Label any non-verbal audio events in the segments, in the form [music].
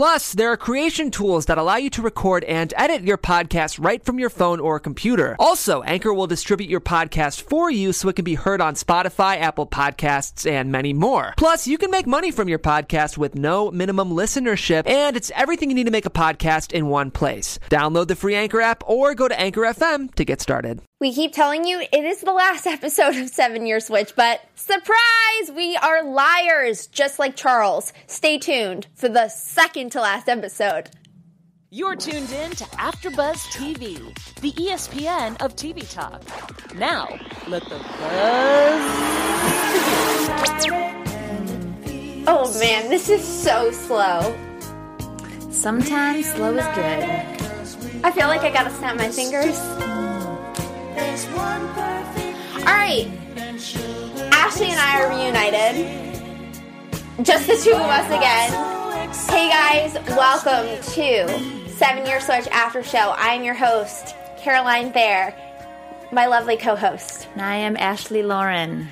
Plus, there are creation tools that allow you to record and edit your podcast right from your phone or computer. Also, Anchor will distribute your podcast for you so it can be heard on Spotify, Apple Podcasts, and many more. Plus, you can make money from your podcast with no minimum listenership, and it's everything you need to make a podcast in one place. Download the free Anchor app or go to Anchor FM to get started. We keep telling you it is the last [laughs] episode of Seven Year Switch, but surprise, we are liars, just like Charles. Stay tuned for the second to last episode. You're tuned in to AfterBuzz TV, the ESPN of TV talk. Now, let the buzz. Oh man, this is so slow. Sometimes slow is good. I feel like I gotta snap my fingers. Alright, Ashley and I are reunited. Just the two of us again. Hey guys, welcome to Seven Year Switch After Show. I am your host, Caroline Thayer, my lovely co host. And I am Ashley Lauren.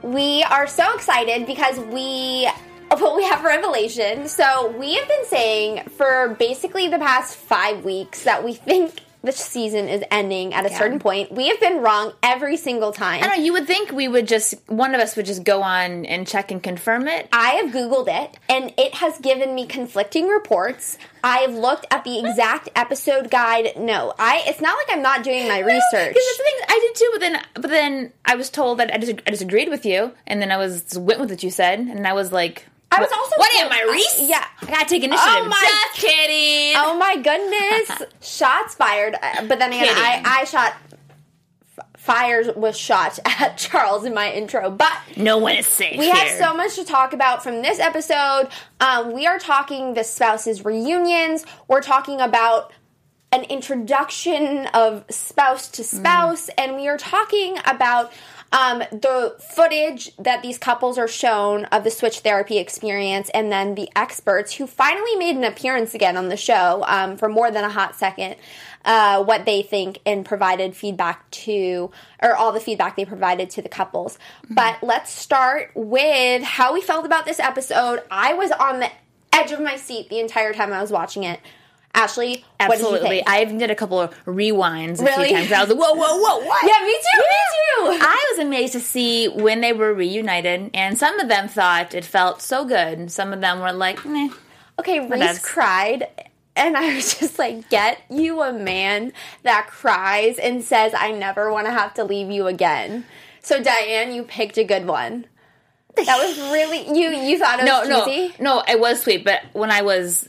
We are so excited because we well, we have revelation. So we have been saying for basically the past five weeks that we think the season is ending at a Yeah. certain point. We have been wrong every single time. I know, you would think we would just, one of us would just go on and check and confirm it. I have Googled it and it has given me conflicting reports. I have looked at the exact episode guide. No, I it's not like I'm not doing my [laughs] research. Because that's the thing I did too, but then but then I was told that I, dis- I disagreed with you, and then I was just went with what you said, and I was like, I was also what am I, Reese? Yeah. I gotta take initiative. Oh my- Just kidding. Oh my goodness. [laughs] Shots fired. Uh, But then again, I, Kidding. I shot f- fires was shot [laughs] at Charles in my intro. But no one is safe. we here. have so much to talk about from this episode. Um, we are talking the spouses reunions. We're talking about an introduction of spouse to spouse, and we are talking about um, the footage that these couples are shown of the switch therapy experience, and then the experts who finally made an appearance again on the show um, for more than a hot second. Uh, what they think and provided feedback to, or all the feedback they provided to the couples. But let's start with how we felt about this episode. I was on the edge of my seat the entire time I was watching it. Ashley, what did you Absolutely. think? I even did a couple of rewinds a Really? few times. I was like, whoa, whoa, whoa, what? Yeah, me too. Me too. [laughs] I was amazed to see when they were reunited, and some of them thought it felt so good, and some of them were like, meh. Okay, Reese that's- cried, and I was [laughs] just like, "Get you a man that cries and says I never want to have to leave you again." So Diane, you picked a good one. That was [laughs] really you. You thought it No, was no, cheesy. no, it was sweet, but when I was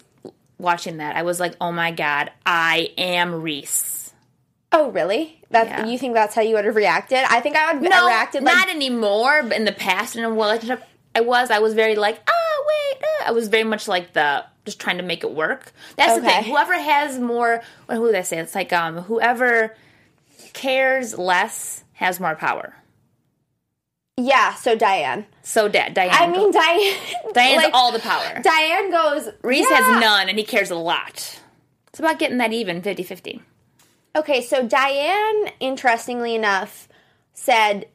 watching that, I was like, oh my god, I am Reese. Oh, really? That Yeah. you think that's how you would have reacted? I think I would have No, reacted like not anymore, but in the past, and well, I was, I was very like, oh wait, uh, I was very much like the just trying to make it work. That's the thing. Whoever has more, what who did I say? It's like um, whoever cares less has more power. Yeah. So Diane. So da- Diane, I mean, Diane. [laughs] Diane has like, all the power. Diane goes. Reese "Yeah." has none, and he cares a lot. It's about getting that even 50-50. Okay, so Diane, interestingly enough, said,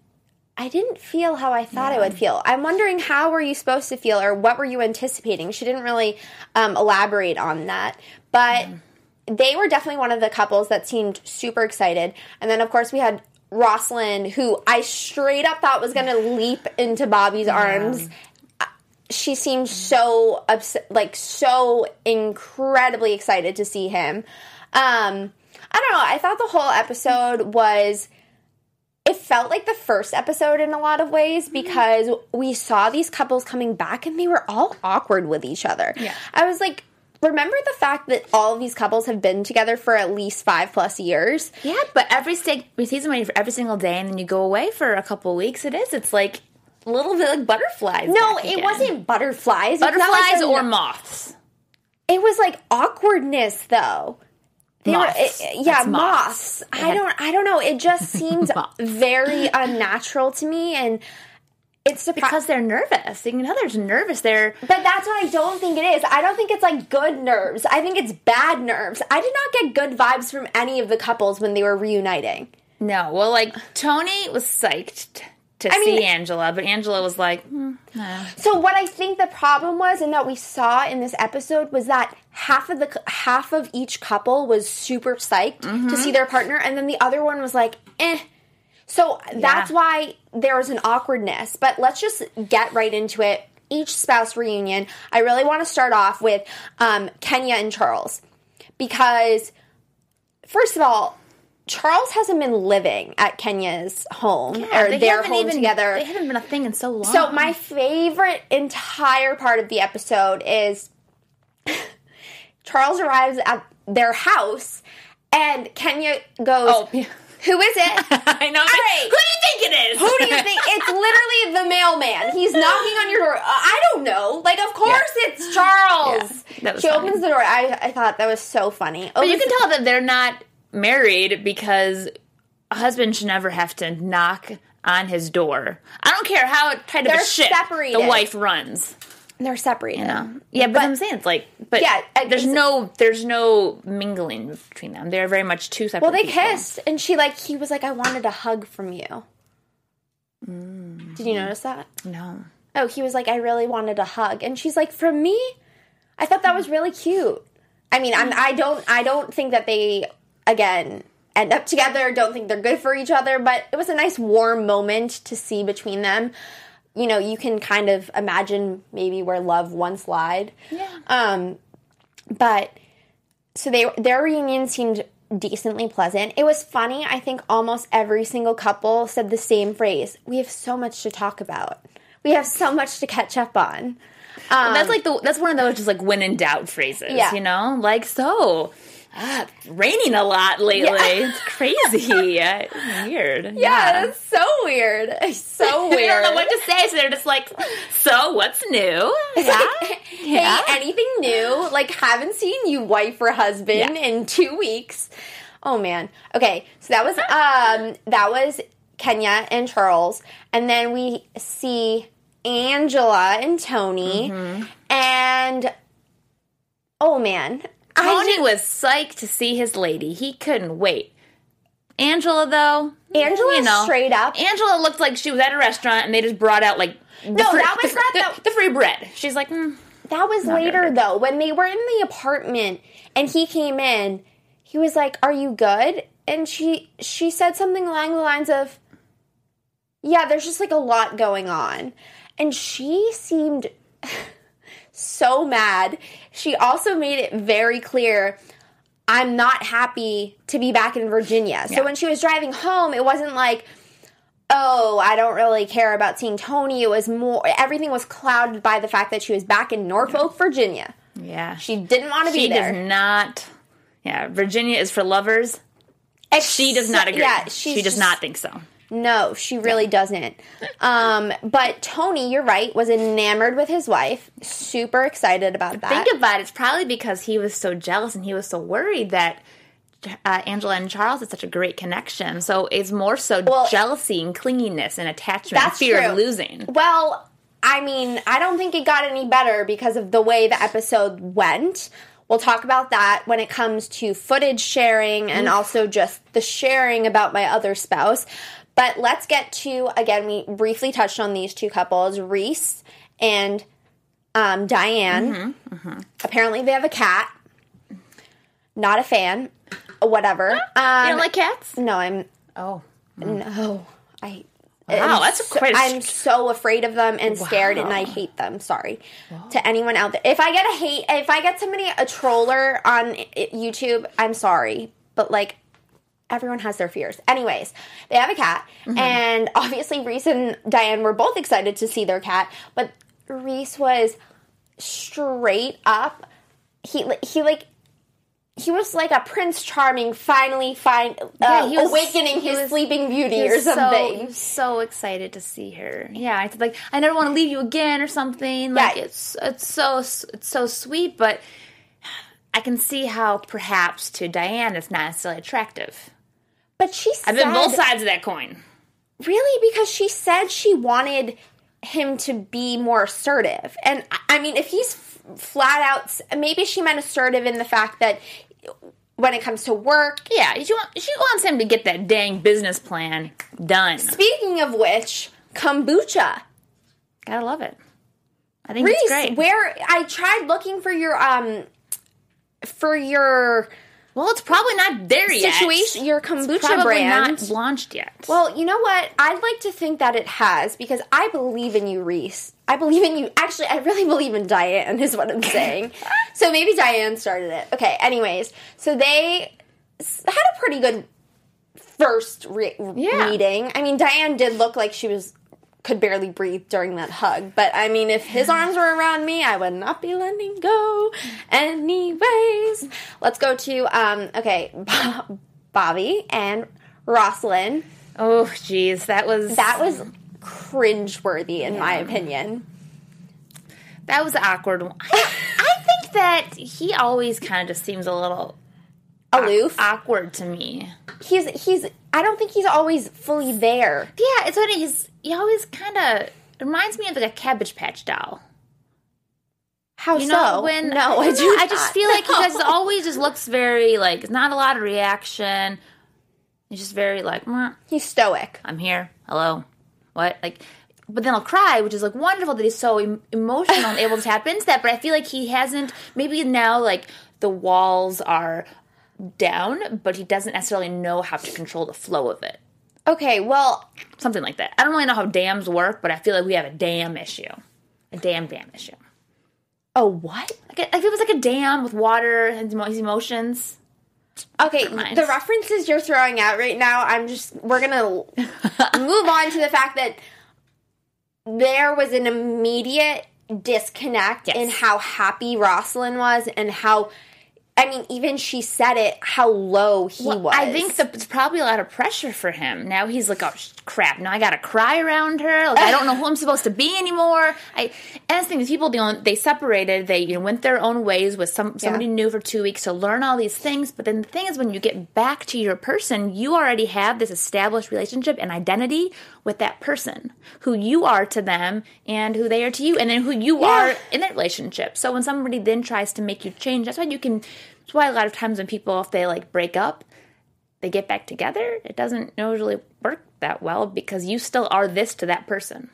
I didn't feel how I thought I would feel. I'm wondering how were you supposed to feel or what were you anticipating? She didn't really um, elaborate on that. But they were definitely one of the couples that seemed super excited. And then, of course, we had Rosalind, who I straight up thought was going to leap into Bobby's arms. She seemed so upset, like so incredibly excited to see him. Um, I don't know. I thought the whole episode was. It felt like the first episode in a lot of ways because we saw these couples coming back and they were all awkward with each other. Yeah. I was like, remember the fact that all of these couples have been together for at least five plus years? Yeah, but every sta- season money for every single day, and then you go away for a couple of weeks. It is. It's like a little bit like butterflies. No, it wasn't butterflies. Butterflies or moths. It was like awkwardness though. They Moths. were it- yeah, moths. moths. I don't I don't know. It just [laughs] seemed very unnatural to me and it's surprising. because they're nervous. You tell they're nervous. They're But that's what I don't think it is. I don't think it's like good nerves. I think it's bad nerves. I did not get good vibes from any of the couples when they were reuniting. no. Well, like Tony was psyched to I mean- see Angela, but Angela was like, nah. So what I think the problem was, and that we saw in this episode, was that half of the half of each couple was super psyched to see their partner, and then the other one was like, eh. So that's Yeah. why there was an awkwardness. But let's just get right into it. Each spouse reunion. I really want to start off with um, Kenya and Charles because, first of all. Charles hasn't been living at Kenya's home or they their home even- together. They haven't been a thing in so long. So my favorite entire part of the episode is [laughs] Charles arrives at their house and Kenya goes, Oh, yeah. "Who is it?" [laughs] I know. right. Who do you think it is? Who do you think? [laughs] It's literally the mailman. He's knocking on your door. Uh, I don't know. Like, of course it's Charles. Yeah, that was she funny. opens the door. I, I thought that was so funny. But you can tell that they're not married because a husband should never have to knock on his door. I don't care how tight of a ship separated. the wife runs. They're separated. You know? Yeah, but, But- I'm saying it's like, but Yeah, there's no there's no mingling between them. They're very much two separate. Well, they people. kissed, and she like he was like, "I wanted a hug from you." Mm. Did you notice that? No, Oh, he was like, I really wanted a hug, and she's like, from me. I thought that was really cute. I mean, I'm, I don't, I don't think that they again end up together. Don't think they're good for each other, but it was a nice warm moment to see between them. You know, you can kind of imagine maybe where love once lied. Yeah. Um, but so they their reunion seemed decently pleasant. It was funny. I think almost every single couple said the same phrase. We have so much to talk about. We have so much to catch up on. Um, that's like the that's one of those just like when in doubt phrases. Yeah. You know, like so. Ah, raining a lot lately. Yeah. [laughs] It's crazy. [laughs] Weird. yeah, it's so weird. It's [laughs] so weird. They don't know what to say, so they're just like, "So what's new?" Yeah, Hey, anything new? Like, haven't seen you wife or husband Yeah. in two weeks. Oh man. Okay, so that was um that was Kenya and Charles, and then we see Angela and Tony, Mm-hmm. and oh man, I Tony was psyched to see his lady. He couldn't wait. Angela, though, Angela you know, straight up. Angela looked like she was at a restaurant and they just brought out like the No, free, that was [laughs] the, not the, the- the free bread. She's like, mm, That was later good. though, when they were in the apartment and he came in. He was like, "Are you good?" And she she said something along the lines of, "Yeah, there's just like a lot going on." And she seemed so mad. She also made it very clear I'm not happy to be back in Virginia. So Yeah. when she was driving home, it wasn't like oh, I don't really care about seeing Tony. It was more, everything was clouded by the fact that she was back in Norfolk, Virginia. yeah, She didn't want to be she there. does not. Yeah, Virginia is for lovers. She does not agree. Yeah, she does just- not think so. No, she really doesn't. Um, but Tony, you're right, was enamored with his wife. Super excited about that. Think about it. It's probably because he was so jealous and he was so worried that uh, Angela and Charles had such a great connection. So it's more so Well- jealousy and clinginess and attachment and That's fear true. of losing. Well, I mean, I don't think it got any better because of the way the episode went. We'll talk about that when it comes to footage sharing and also just the sharing about my other spouse. But let's get to again, we briefly touched on these two couples, Reese and um, Diane. Apparently, they have a cat. Not a fan. Whatever. You Um, don't like cats? no, I'm Oh. no. I. Wow, that's so, quite a I'm so afraid of them and scared, and I hate them. Sorry to anyone out there. If I get a hate, if I get somebody a troller on YouTube, I'm sorry, but like everyone has their fears. Anyways, they have a cat, Mm-hmm. and [laughs] obviously Reese and Diane were both excited to see their cat, but Reese was straight up. He he like. He was like a Prince Charming, finally find uh, Yeah, he was- awakening he his was- Sleeping Beauty He or so, something. he was so excited to see her. Yeah, I said like I never want to leave you again or something. Like Yeah. it's it's so it's so sweet, but I can see how perhaps to Diane it's not necessarily attractive. But she said, I've been both sides of that coin. really because she said she wanted him to be more assertive. And I- mean, if he's f- flat out, maybe she meant assertive in the fact that when it comes to work. Yeah, she wants him to get that dang business plan done. Speaking of which, kombucha. Gotta love it. I think Reese, it's great. where I tried looking for your um for your well, it's probably not there yet. situation, your kombucha Probably brand. not launched yet. Well, you know what? I'd like to think that it has because I believe in you, Reese. I believe in you. Actually, I really believe in Diane, is what I'm saying. [laughs] so maybe Diane started it. Okay, anyways. So they had a pretty good first re- Yeah. meeting. I mean, Diane did look like she was could barely breathe during that hug. But I mean, if his arms were around me, I would not be letting go. Anyways, let's go to um. Okay, [laughs] Bobby and Rosalind. oh, jeez, that was That was cringeworthy, in my opinion. that was awkward. I, [laughs] I think that he always kind of just seems a little Aloof. awkward to me. He's he's. I don't think he's always fully there. Yeah, it's funny. He's he always kind of reminds me of like a Cabbage Patch doll. How You know so? when no, I, do. I just feel like he just always just looks very like not a lot of reaction. He's just very like "Meh, he's stoic. I'm here. Hello, what like. But then he'll cry, which is like wonderful that he's so em- emotional and able to tap into that. But I feel like he hasn't. Maybe now, like the walls are down, but he doesn't necessarily know how to control the flow of it. Okay, well, Something like that. I don't really know how dams work, but I feel like we have a dam issue, a dam dam issue. oh what? Like, it- like it was like a dam with water and his emotions. Okay, the references you're throwing out right now, I'm just we're gonna [laughs] move on to the fact that there was an immediate disconnect Yes. in how happy Rosalind was and how I mean, even she said it, how low he Well, was. I think that it's probably a lot of pressure for him. Now he's like, oh sh- crap! Now I gotta cry around her. Like I don't know who I'm supposed to be anymore. I and the thing is, people they separated. They you know, went their own ways with some somebody new for two weeks to learn all these things. But then the thing is, when you get back to your person, you already have this established relationship and identity with that person, who you are to them and who they are to you, and then who you Yeah. are in that relationship. So when somebody then tries to make you change, that's why you can. That's why a lot of times when people, if they like break up, they get back together. It doesn't usually work that well because you still are this to that person.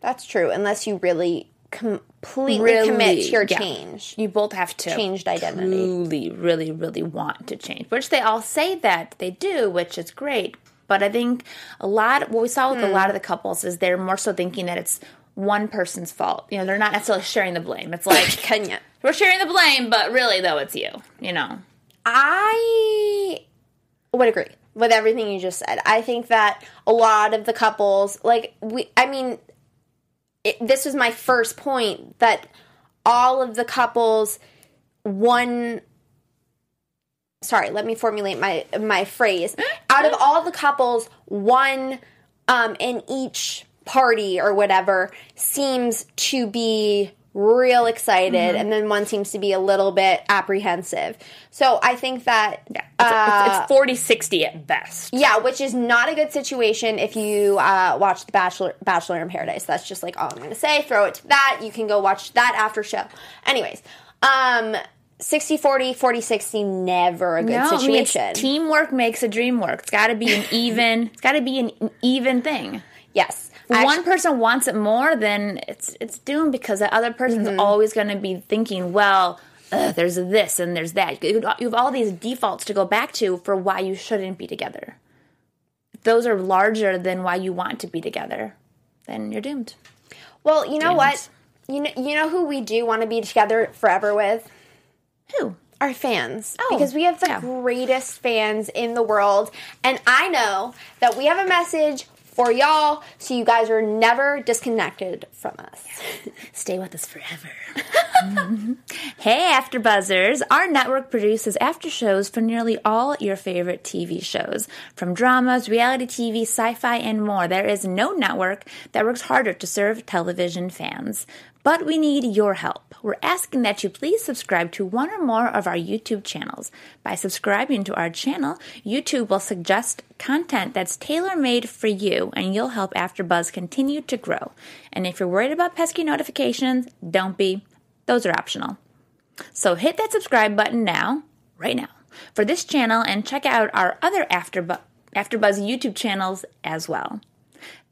that's true, unless you really completely Really, commit to your yeah. change, You both have to changed identity. truly, really, really want to change, which they all say that they do, which is great. But I think a lot, what we saw with a lot of the couples is they're more so thinking that it's one person's fault. You know, they're not necessarily sharing the blame. It's like [laughs] Kenya. we're sharing the blame, but really though, it's you. You know. I would agree with everything you just said. I think that a lot of the couples, like we, I mean, it, this was my first point that all of the couples, one. Sorry, let me formulate my my phrase. Out of all the couples, one um, in each party or whatever seems to be real excited, and then one seems to be a little bit apprehensive. So I think that Yeah. It's, uh, it's, it's 40 60 at best. yeah, which is not a good situation if you uh, watch The Bachelor, Bachelor in Paradise. That's just like all I'm going to say. Throw it to that. You can go watch that after show. Anyways, um, 60 40, 40 60, never a good No, I mean, situation. teamwork makes a dream work. It's got to be an [laughs] even. it's got to be an even thing. yes. If one person wants it more, then it's it's doomed because the other person's Mm-hmm. always going to be thinking, well, ugh, there's this and there's that. You have all these defaults to go back to for why you shouldn't be together. If those are larger than why you want to be together, then you're doomed. well, you know what? You know, you know who we do want to be together forever with? Who? our fans Oh, because we have the yeah. greatest fans in the world and i know that we have a message for y'all so you guys are never disconnected from us Stay with us forever. [laughs] [laughs] Hey, AfterBuzzers! Our network produces after shows for nearly all your favorite TV shows, from dramas, reality TV, sci-fi, and more. There is no network that works harder to serve television fans. But we need your help. We're asking that you please subscribe to one or more of our YouTube channels. By subscribing to our channel, YouTube will suggest content that's tailor-made for you, and you'll help AfterBuzz continue to grow. And if you're worried about pesky notifications, don't be. Those are optional. So hit that subscribe button now, right now, for this channel and check out our other AfterBuzz, AfterBuzz YouTube channels as well.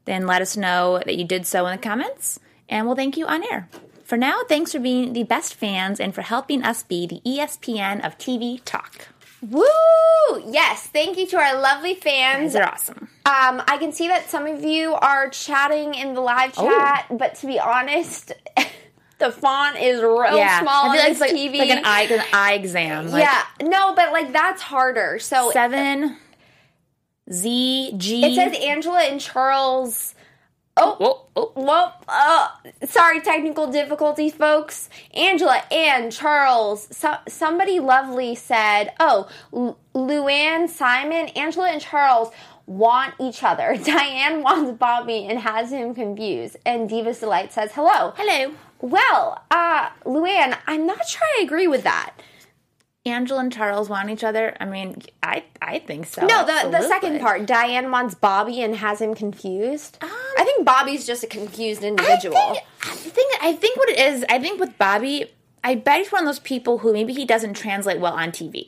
Then let us know that you did so in the comments, and we'll thank you on air. For now, thanks for being the best fans and for helping us be the ESPN of TV talk. Woo! Yes, thank you to our lovely fans. They're awesome. Um, I can see that some of you are chatting in the live Oh. chat, but to be honest, [laughs] the font is real Yeah, small I feel like it's like, TV. like an eye, an eye exam. Like yeah, no, but like that's harder. So seven Z G. it says Angela and Charles. Oh, Oh, oh. Well, uh, sorry, technical difficulties, folks. Angela and Charles, so, somebody lovely said, "Oh, Lu- Luann, Simon, Angela, and Charles want each other. [laughs] Diane wants Bobby and has him confused." And Diva's Delight says, "Hello, Hello. Well, uh, Luann, I'm not sure I agree with that. Angela and Charles want each other. I mean, I I think so. No, the the second part, Diane wants Bobby and has him confused. I think Bobby's just a confused individual. I think, I think I think what it is. I think with Bobby, I bet he's one of those people who maybe he doesn't translate well on TV.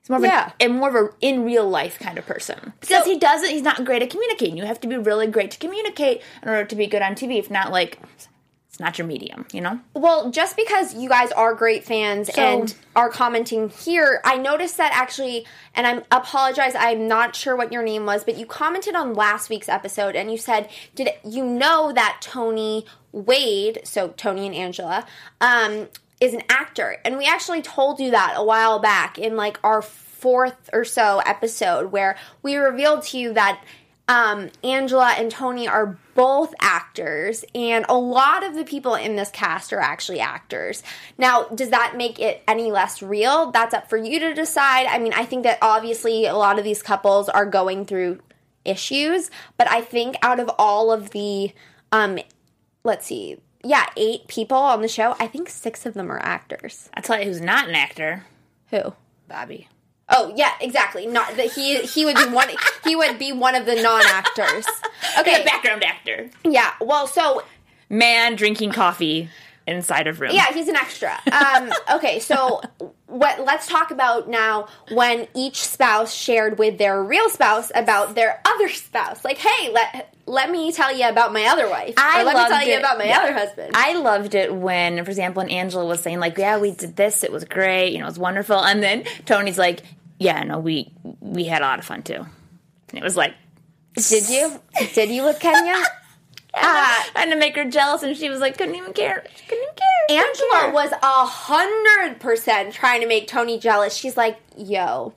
He's more of Yeah. a, and more of a in real life kind of person because he doesn't. He's not great at communicating. You have to be really great to communicate in order to be good on TV. If not, like not your medium. You know. Well, just because you guys are great fans and are commenting here, I noticed that actually, and I apologize, I'm not sure what your name was, but you commented on last week's episode and you said, "Did you know that Tony Wade, so Tony and Angela, um, is an actor?" And we actually told you that a while back in like our fourth or so episode where we revealed to you that um, Angela and Tony are both actors, and a lot of the people in this cast are actually actors. Now, does that make it any less real? That's up for you to decide. I mean, I think that obviously a lot of these couples are going through issues, but I think out of all of the, um, let's see, yeah, eight people on the show, I think six of them are actors. I'll tell you, who's not an actor? Who? Bobby. Oh yeah, exactly. Not that he he would be one he would be one of the non-actors. [laughs] Okay, Okay. a background actor. Yeah. Well, so Man drinking coffee inside of room. Yeah, he's an extra. Um, [laughs] okay, so what? Let's talk about now when each spouse shared with their real spouse about their other spouse. Like, hey, let let me tell you about my other wife. I or let me tell you it. about my Yeah. other husband. I loved it when, for example, when Angela was saying like, "Yeah, we did this. It was great. You know, it was wonderful." And then Tony's like, "Yeah, no, we we had a lot of fun too." And it was like, Did you? Did you with Kenya? [laughs] Uh, and to make her jealous, and she was like, couldn't even care. She couldn't even care. Angela care. was a hundred percent trying to make Tony jealous. She's like, "Yo,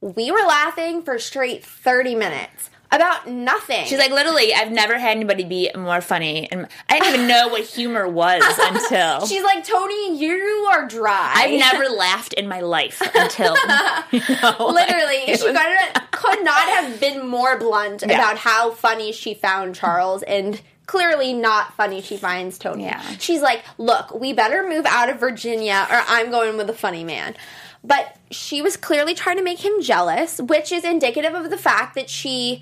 we were laughing for straight thirty minutes about nothing." She's like, literally, I've never had anybody be more funny, and I didn't even know what humor was [laughs] until She's like, "Tony, you are dry." I've never laughed in my life until [laughs] you know, [laughs] Literally, it she was- could, could not have been more blunt about how funny she found Charles and clearly not funny she finds Tony. Yeah. She's like, look, we better move out of Virginia or I'm going with a funny man. But she was clearly trying to make him jealous, which is indicative of the fact that she,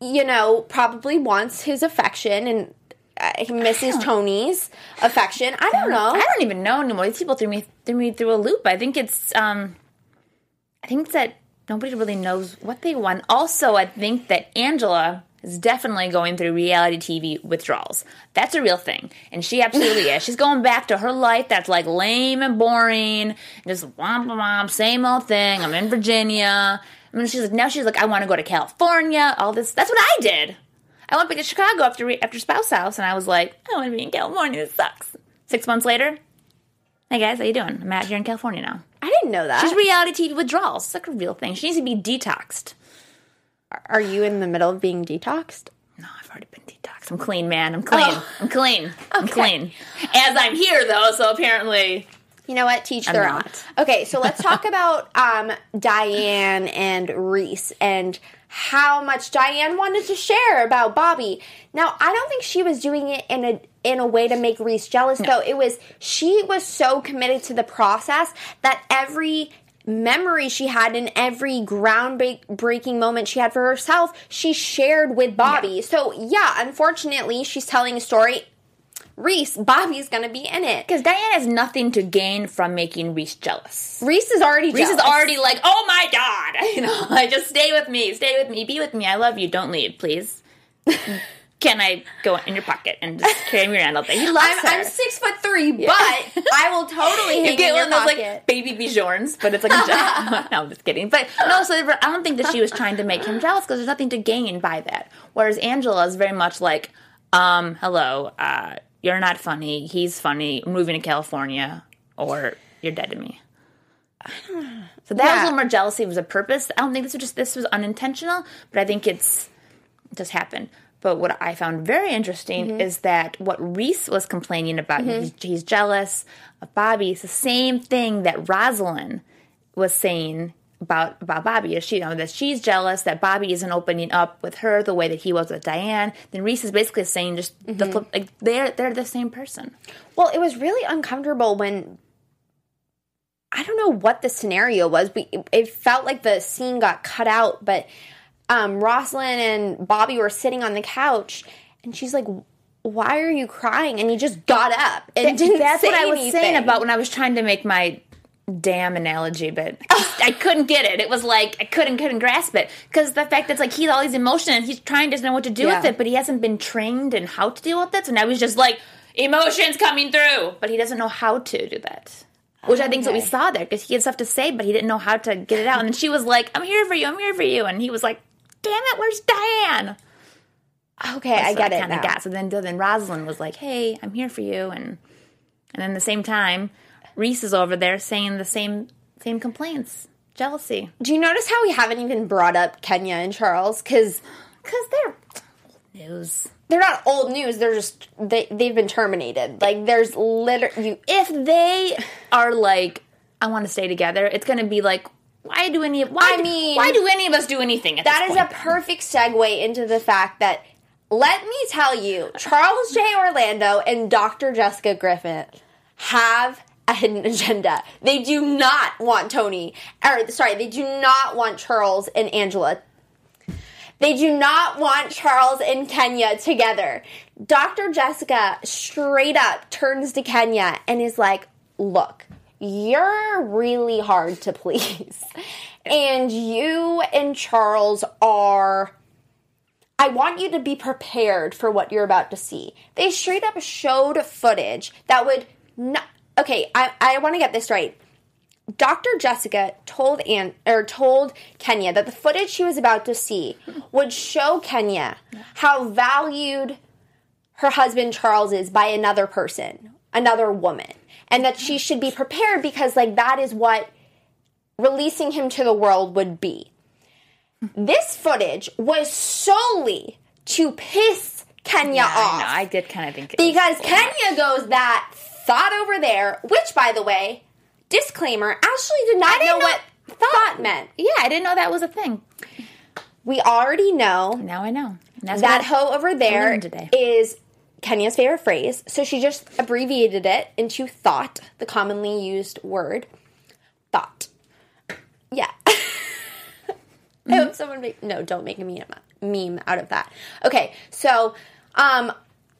you know, probably wants his affection and uh, he misses Tony's affection. I don't know. I don't even know anymore. These people threw me threw me through a loop. I think it's um I think it's that nobody really knows what they want. Also, I think that Angela is definitely going through reality TV withdrawals. That's a real thing. And she absolutely is. [laughs] She's going back to her life that's like lame and boring, just womp womp, same old thing. I'm in Virginia. I mean, she's like, now she's like, I want to go to California. All this. That's what I did. I went back to Chicago after re- after Spouse House, and I was like, I want to be in California. This sucks. Six months later, hey guys, how you doing? I'm out here in California now. I didn't know that. She's reality TV withdrawals. It's like a real thing. She needs to be detoxed. Are you in the middle of being detoxed? No, I've already been detoxed. I'm clean, man. I'm clean. Oh. I'm clean. I'm clean. As I'm here, though, so apparently. You know what? Teach I'm their own. Okay, so let's talk [laughs] about um, Diane and Reese and how much Diane wanted to share about Bobby. Now, I don't think she was doing it in a in a way to make Reese jealous, though. It was she was so committed to the process that every memory she had and every groundbreaking moment she had for herself, she shared with Bobby. So, yeah, unfortunately, she's telling a story. Reese, Bobby's gonna be in it. Because Diane has nothing to gain from making Reese jealous. Reese is already Reese is already like, oh my god, [laughs] you know, like just stay with me, stay with me, be with me. I love you. Don't leave, please. [laughs] Can I go in your pocket and just carry me around all day? He loves I'm, her. I'm six foot three, but I will [laughs] totally hang you get in your one of those like baby Bjorns, but it's like a je- no, I'm just kidding. But no, so I don't think that she was trying to make him jealous because there's nothing to gain by that. Whereas Angela is very much like, um, hello, uh, you're not funny. He's funny. Moving to California, or you're dead to me. [sighs] So that was a little more jealousy. It was a purpose. I don't think this was just this was unintentional, but I think it's it just happened. But what I found very interesting Mm-hmm. is that what Reese was complaining about, he's, he's jealous of Bobby. It's the same thing that Rosalind was saying about about Bobby. Is she you know that she's jealous that Bobby isn't opening up with her the way that he was with Diane. Then Reese is basically saying just Mm-hmm. the flip, like they're they're the same person. Well, it was really uncomfortable when I don't know what the scenario was, but it, felt like the scene got cut out. But um, Rosalind and Bobby were sitting on the couch, and she's like, "Why are you crying?" And he just got up and didn't That's say what I was anything. saying about when I was trying to make my damn analogy, but I, couldn't get it. It was like I couldn't couldn't grasp it because the fact that it's like he's all these emotions and he's trying to know what to do with it, but he hasn't been trained in how to deal with it. So now he's just like emotions coming through, but he doesn't know how to do that. Which I think is what we saw there because he had stuff to say, but he didn't know how to get it out. And she was like, "I'm here for you. I'm here for you," and he was like, "Damn it, where's Diane?" Okay, I That's get what it kinda now. got. So then, then Rosalind was like, "Hey, I'm here for you," and and then at the same time, Reese is over there saying the same same complaints, jealousy, Do you notice how we haven't even brought up Kenya and Charles? Because because they're old news. they're not old news. They're just they they've been terminated. Like there's literally. If they are like, "I want to stay together," it's going to be like, "Why do any? Why? I mean, why do any of us do anything?" At That is a perfect segue into the fact that let me tell you, Charles J. Orlando and Dr. Jessica Griffin have a hidden agenda. They do not want Tony, or sorry, they do not want Charles and Angela. They do not want Charles and Kenya together. Dr. Jessica straight up turns to Kenya and is like, Look, you're really hard to please. [laughs] And you and Charles are I want you to be prepared for what you're about to see. They straight up showed footage that would not. Okay, I, I want to get this right. Dr. Jessica told Ann or told Kenya that the footage she was about to see [laughs] would show Kenya how valued her husband Charles is by another person, another woman, and that she should be prepared because like that is what releasing him to the world would be. This footage was solely to piss Kenya Yeah, off. I know. I did kind of think it Because Kenya goes that thought there, which by the way, disclaimer, Ashley did not know, know- what thought meant. Yeah, I didn't know that was a thing. We already know Now I know. That's that hoe over there is Kenya's favorite phrase. So she just abbreviated it into thought, the commonly used word. Thought. Yeah. [laughs] I hope someone make no, don't make a meme meme out of that. Okay, so um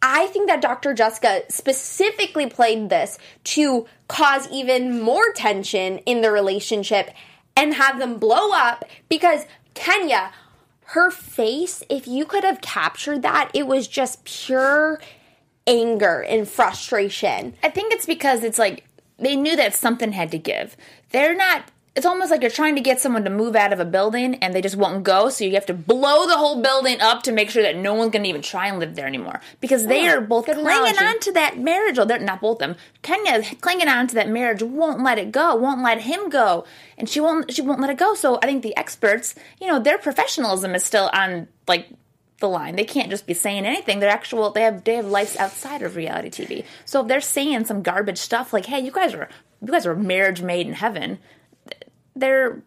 I think that Dr. Jessica specifically played this to cause even more tension in the relationship and have them blow up because Kenya, her face, if you could have captured that, it was just pure anger and frustration. I think it's because it's like they knew that something had to give. They're not. It's almost like you're trying to get someone to move out of a building and they just won't go, so you have to blow the whole building up to make sure that no one's going to even try and live there anymore. Because they are both clinging analogy. on to that marriage. Or they're not both of them. Kenya clinging on to that marriage, won't let it go, won't let him go, and she won't. She won't let it go. So I think the experts, you know, their professionalism is still on like the line. They can't just be saying anything. They're actual. They have they have lives outside of reality TV. So if they're saying some garbage stuff like, "Hey, you guys are you guys are marriage made in heaven," they're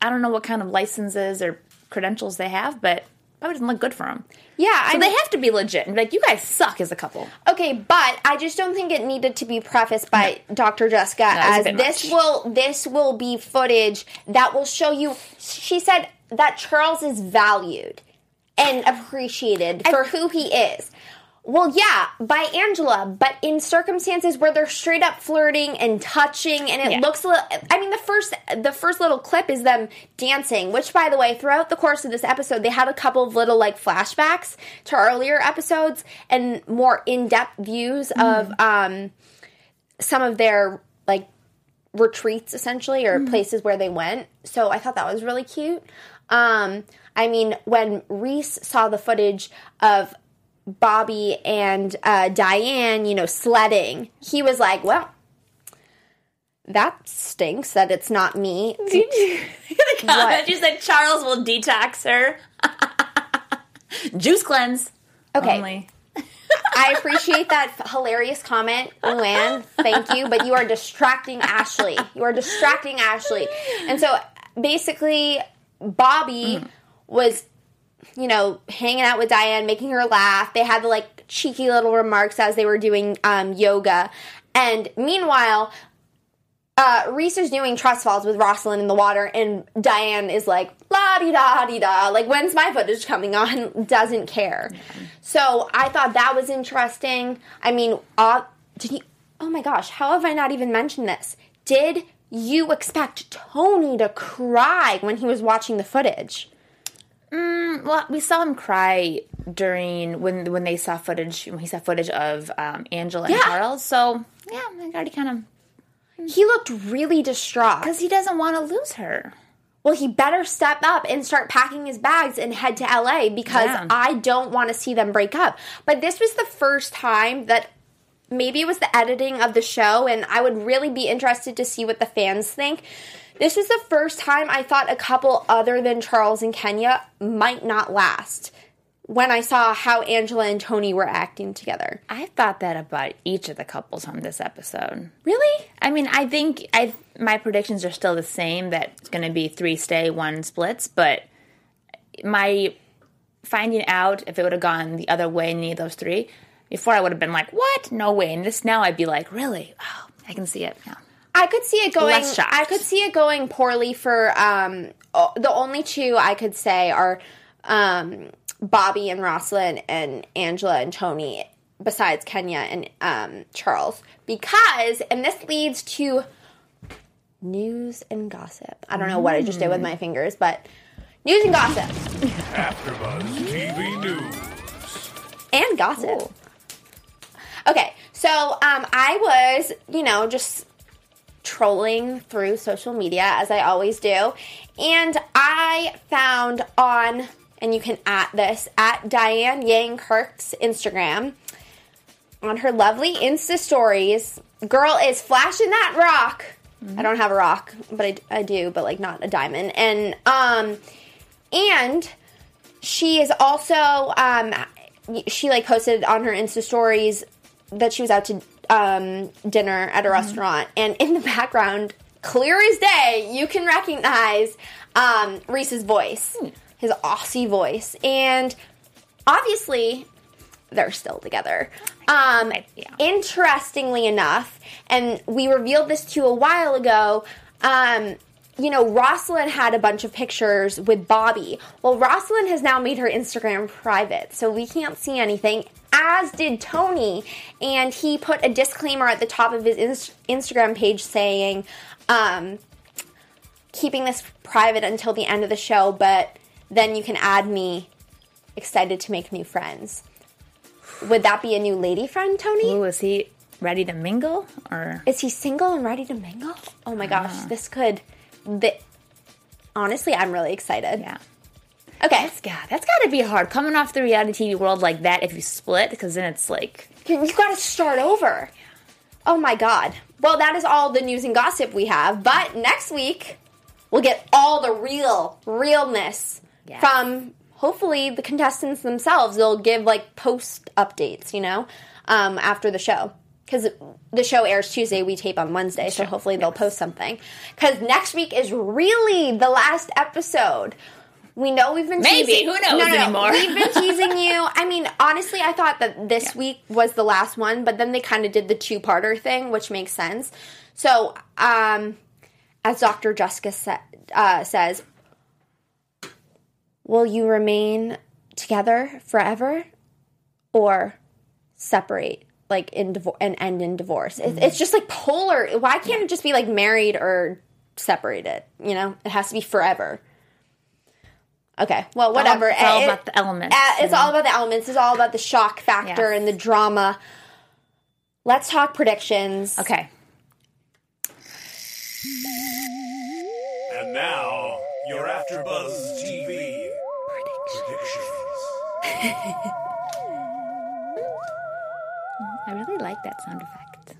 I don't know what kind of licenses or credentials they have, but probably doesn't look good for them. Yeah, So I they have to be legit and be like, "You guys suck as a couple." Okay, but I just don't think it needed to be prefaced by Dr. Jessica a as this much. will this will be footage that will show you she said that Charles is valued and appreciated for who he is. Well, yeah, by Angela, but in circumstances where they're straight up flirting and touching, and it Yeah. looks a little. I mean, the first the first little clip is them dancing, which, by the way, throughout the course of this episode, they had a couple of little like flashbacks to earlier episodes and more in depth views of um, some of their like retreats, essentially, or places where they went. So I thought that was really cute. Um, I mean, when Reese saw the footage of Bobby and uh, Diane, you know, sledding, he was like, well, that stinks that it's not me. the comment you said Charles will detox her. Juice cleanse. Okay. Only. [laughs] I appreciate that hilarious comment, Luann. Thank you, but you are distracting Ashley. You are distracting Ashley. And so basically, Bobby was, you know, hanging out with Diane, making her laugh. They had the like cheeky little remarks as they were doing um, yoga. And meanwhile, uh, Reese is doing trust falls with Rosalind in the water, and Diane is like, la di da di da, like, when's my footage coming on? [laughs] Doesn't care. So I thought that was interesting. I mean, uh, did he, oh my gosh, how have I not even mentioned this? Did you expect Tony to cry when he was watching the footage? Well, we saw him cry during when when they saw footage when he saw footage of um, Angela and Yeah. Charles. So yeah, I already kind of He looked really distraught. because he doesn't want to lose her. well, he better step up and start packing his bags and head to LA because Yeah. I don't want to see them break up. But this was the first time that maybe it was the editing of the show, and I would really be interested to see what the fans think. This was the first time I thought a couple other than Charles and Kenya might not last when I saw how Angela and Tony were acting together. I thought that about each of the couples on this episode. Really? I mean, I think I my predictions are still the same that it's going to be three stay, one splits. But my finding out if it would have gone the other way in any of those three before, I would have been like, "What? No way!" And this now, I'd be like, "Really? Oh, I can see it now." I could see it going. Less. I could see it going poorly for um. o- The only two I could say are um, Bobby and Rosalind and Angela and Tony, besides Kenya and um, Charles, because and this leads to news and gossip. I don't know what I just did with my fingers, but news and gossip AfterBuzz TV News. and gossip. Okay, so um, I was, you know, just trolling through social media as I always do, and I found on, and you can at this at Diane Yang Kirk's Instagram on her lovely Insta stories. Girl is flashing that rock. I don't have a rock, but I, I do, but like not a diamond, and um, and she is also um she like posted on her insta stories that she was out to um dinner at a restaurant and in the background clear as day you can recognize um reese's voice his aussie voice and obviously they're still together. Um Yeah. interestingly enough and we revealed this to you a while ago um you know, Rosalind had a bunch of pictures with Bobby. Well, Rosalind has now made her Instagram private, so we can't see anything, as did Tony. And he put a disclaimer at the top of his ins- Instagram page saying, um, keeping this private until the end of the show, but then you can add me. Excited to make new friends. Would that be a new lady friend, Tony? Ooh, is he ready to mingle or? Is he single and ready to mingle? Oh my gosh, this could. The, honestly, I'm really excited. Yeah. Okay, Yeah, that's got to be hard coming off the reality TV world like that. If you split, because then it's like you, you got to start over. Oh my god. Well, that is all the news and gossip we have. But next week, we'll get all the real realness Yes. from hopefully the contestants themselves they'll give like post updates, you know, um, after the show. Because the show airs Tuesday, we tape on Wednesday, so hopefully they'll post something. Because next week is really the last episode. We know we've been Maybe. teasing. Who knows no, no, no. anymore? We've been [laughs] teasing you. I mean, honestly, I thought that this week was the last one, but then they kind of did the two-parter thing, which makes sense. So, um, as Dr. Jessica sa- uh, says, will you remain together forever or separate like in divorce and end in divorce. It's, mm-hmm. it's just like polar. Why can't it just be like married or separated? You know? It has to be forever. Okay. Well whatever. It's all It- about the elements, it's you know? all about the elements. It's all about the shock factor Yes. and the drama. Let's talk predictions. Okay. And now, your AfterBuzz TV predictions. [laughs] I really like that sound effect.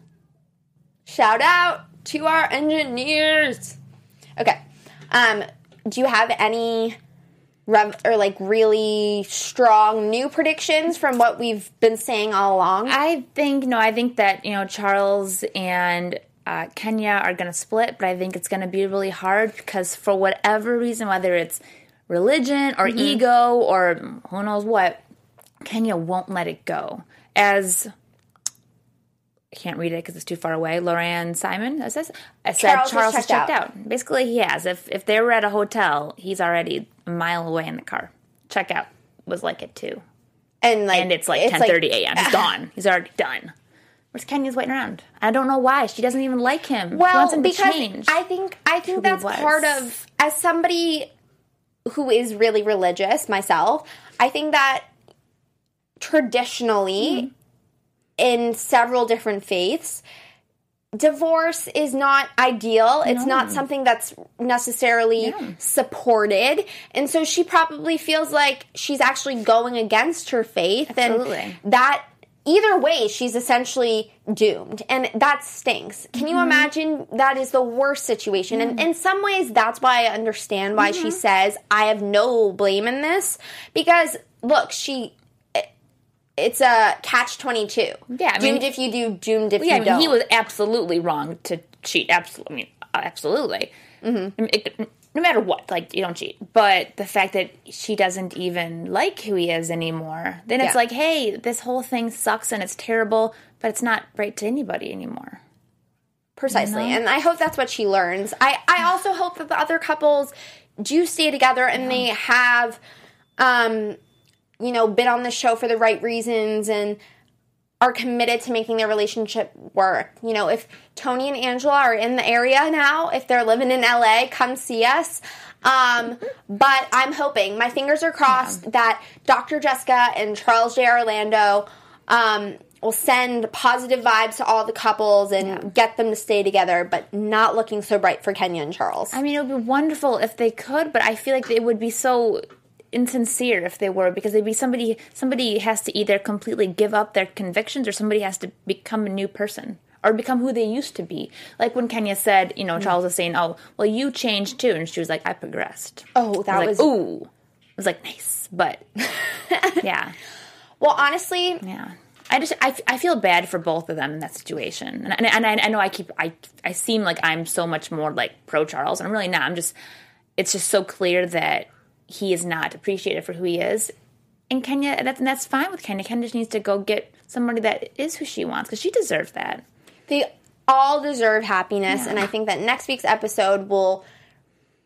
Shout out to our engineers. Okay. Um, do you have any rev- or like really strong new predictions from what we've been saying all along? I think no, I think that you know Charles and uh, Kenya are going to split, but I think it's going to be really hard because for whatever reason, whether it's religion or ego or who knows what, Kenya won't let it go. As I can't read it because it's too far away. Loran Simon? I said Charles Charles, checked checked out. out. Basically, he has. If if they were at a hotel, he's already a mile away in the car. Check out was like at two, and like and it's like 10:30 a.m. He's [laughs] gone. He's already done. Where's Kenya's waiting around? I don't know why. She doesn't even like him. Well, wants him to because. I think I think that's part of as somebody who is really religious myself. I think that traditionally Mm-hmm. In several different faiths divorce is not ideal. It's not something that's necessarily supported. And so she probably feels like she's actually going against her faith Absolutely. and that either way she's essentially doomed and that stinks. Can Mm-hmm. you imagine that is the worst situation? And in some ways that's why I understand why Mm-hmm. she says I have no blame in this because look, she it's a catch 22. Yeah, I mean- doomed if you do, doomed if yeah, I you mean, don't. he was absolutely wrong to cheat. Absolutely, I mean, absolutely. Mm-hmm. It- no matter what, like you don't cheat. But the fact that she doesn't even like who he is anymore, then it's Yeah. like, hey, this whole thing sucks and it's terrible, but it's not right to anybody anymore. Precisely. And I hope that's what she learns. I, I also hope that the other couples do stay together and they have, um, you know, been on the show for the right reasons and are committed to making their relationship work. You know, if Tony and Angela are in the area now, if they're living in LA, come see us. Um, but I'm hoping, my fingers are crossed that Dr. Jessica and Charles J. Orlando um, will send positive vibes to all the couples and get them to stay together, but not looking so bright for Kenya and Charles. I mean, it would be wonderful if they could, but I feel like it would be so insincere if they were because they'd be somebody somebody has to either completely give up their convictions or somebody has to become a new person or become who they used to be. Like when Kenya said, you know, mm. Charles was saying, "Oh, well, you changed too," and she was like, "I progressed." oh, that I was. was like, "Ooh," it was like nice, but [laughs] yeah, Well, honestly, yeah. I just I, I feel bad for both of them in that situation, and, and, and I, I know I keep I I seem like I'm so much more like pro Charles, and I'm really not. I'm just it's just so clear that he is not appreciated for who he is, and Kenya that's and that's fine with Kenya. Kenya just needs to go get somebody that is who she wants because she deserves that. they all deserve happiness and i think that next week's episode will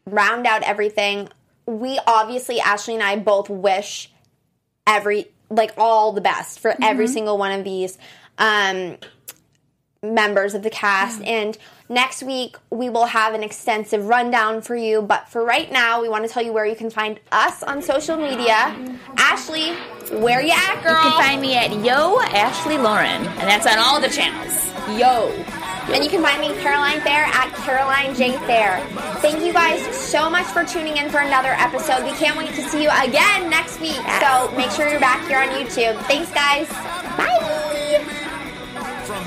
round out everything. We obviously ashley and i both wish every like all the best for every single one of these. Um members of the cast and next week we will have an extensive rundown for you but for right now we want to tell you where you can find us on social media ashley where you at girl You can find me at Yo Ashley Lauren, and that's on all the channels. Yo. And you can find me Caroline Fair, at Caroline J. Fair. Thank you guys so much for tuning in for another episode. We can't wait to see you again next week. So make sure you're back here on YouTube. Thanks, guys. Bye.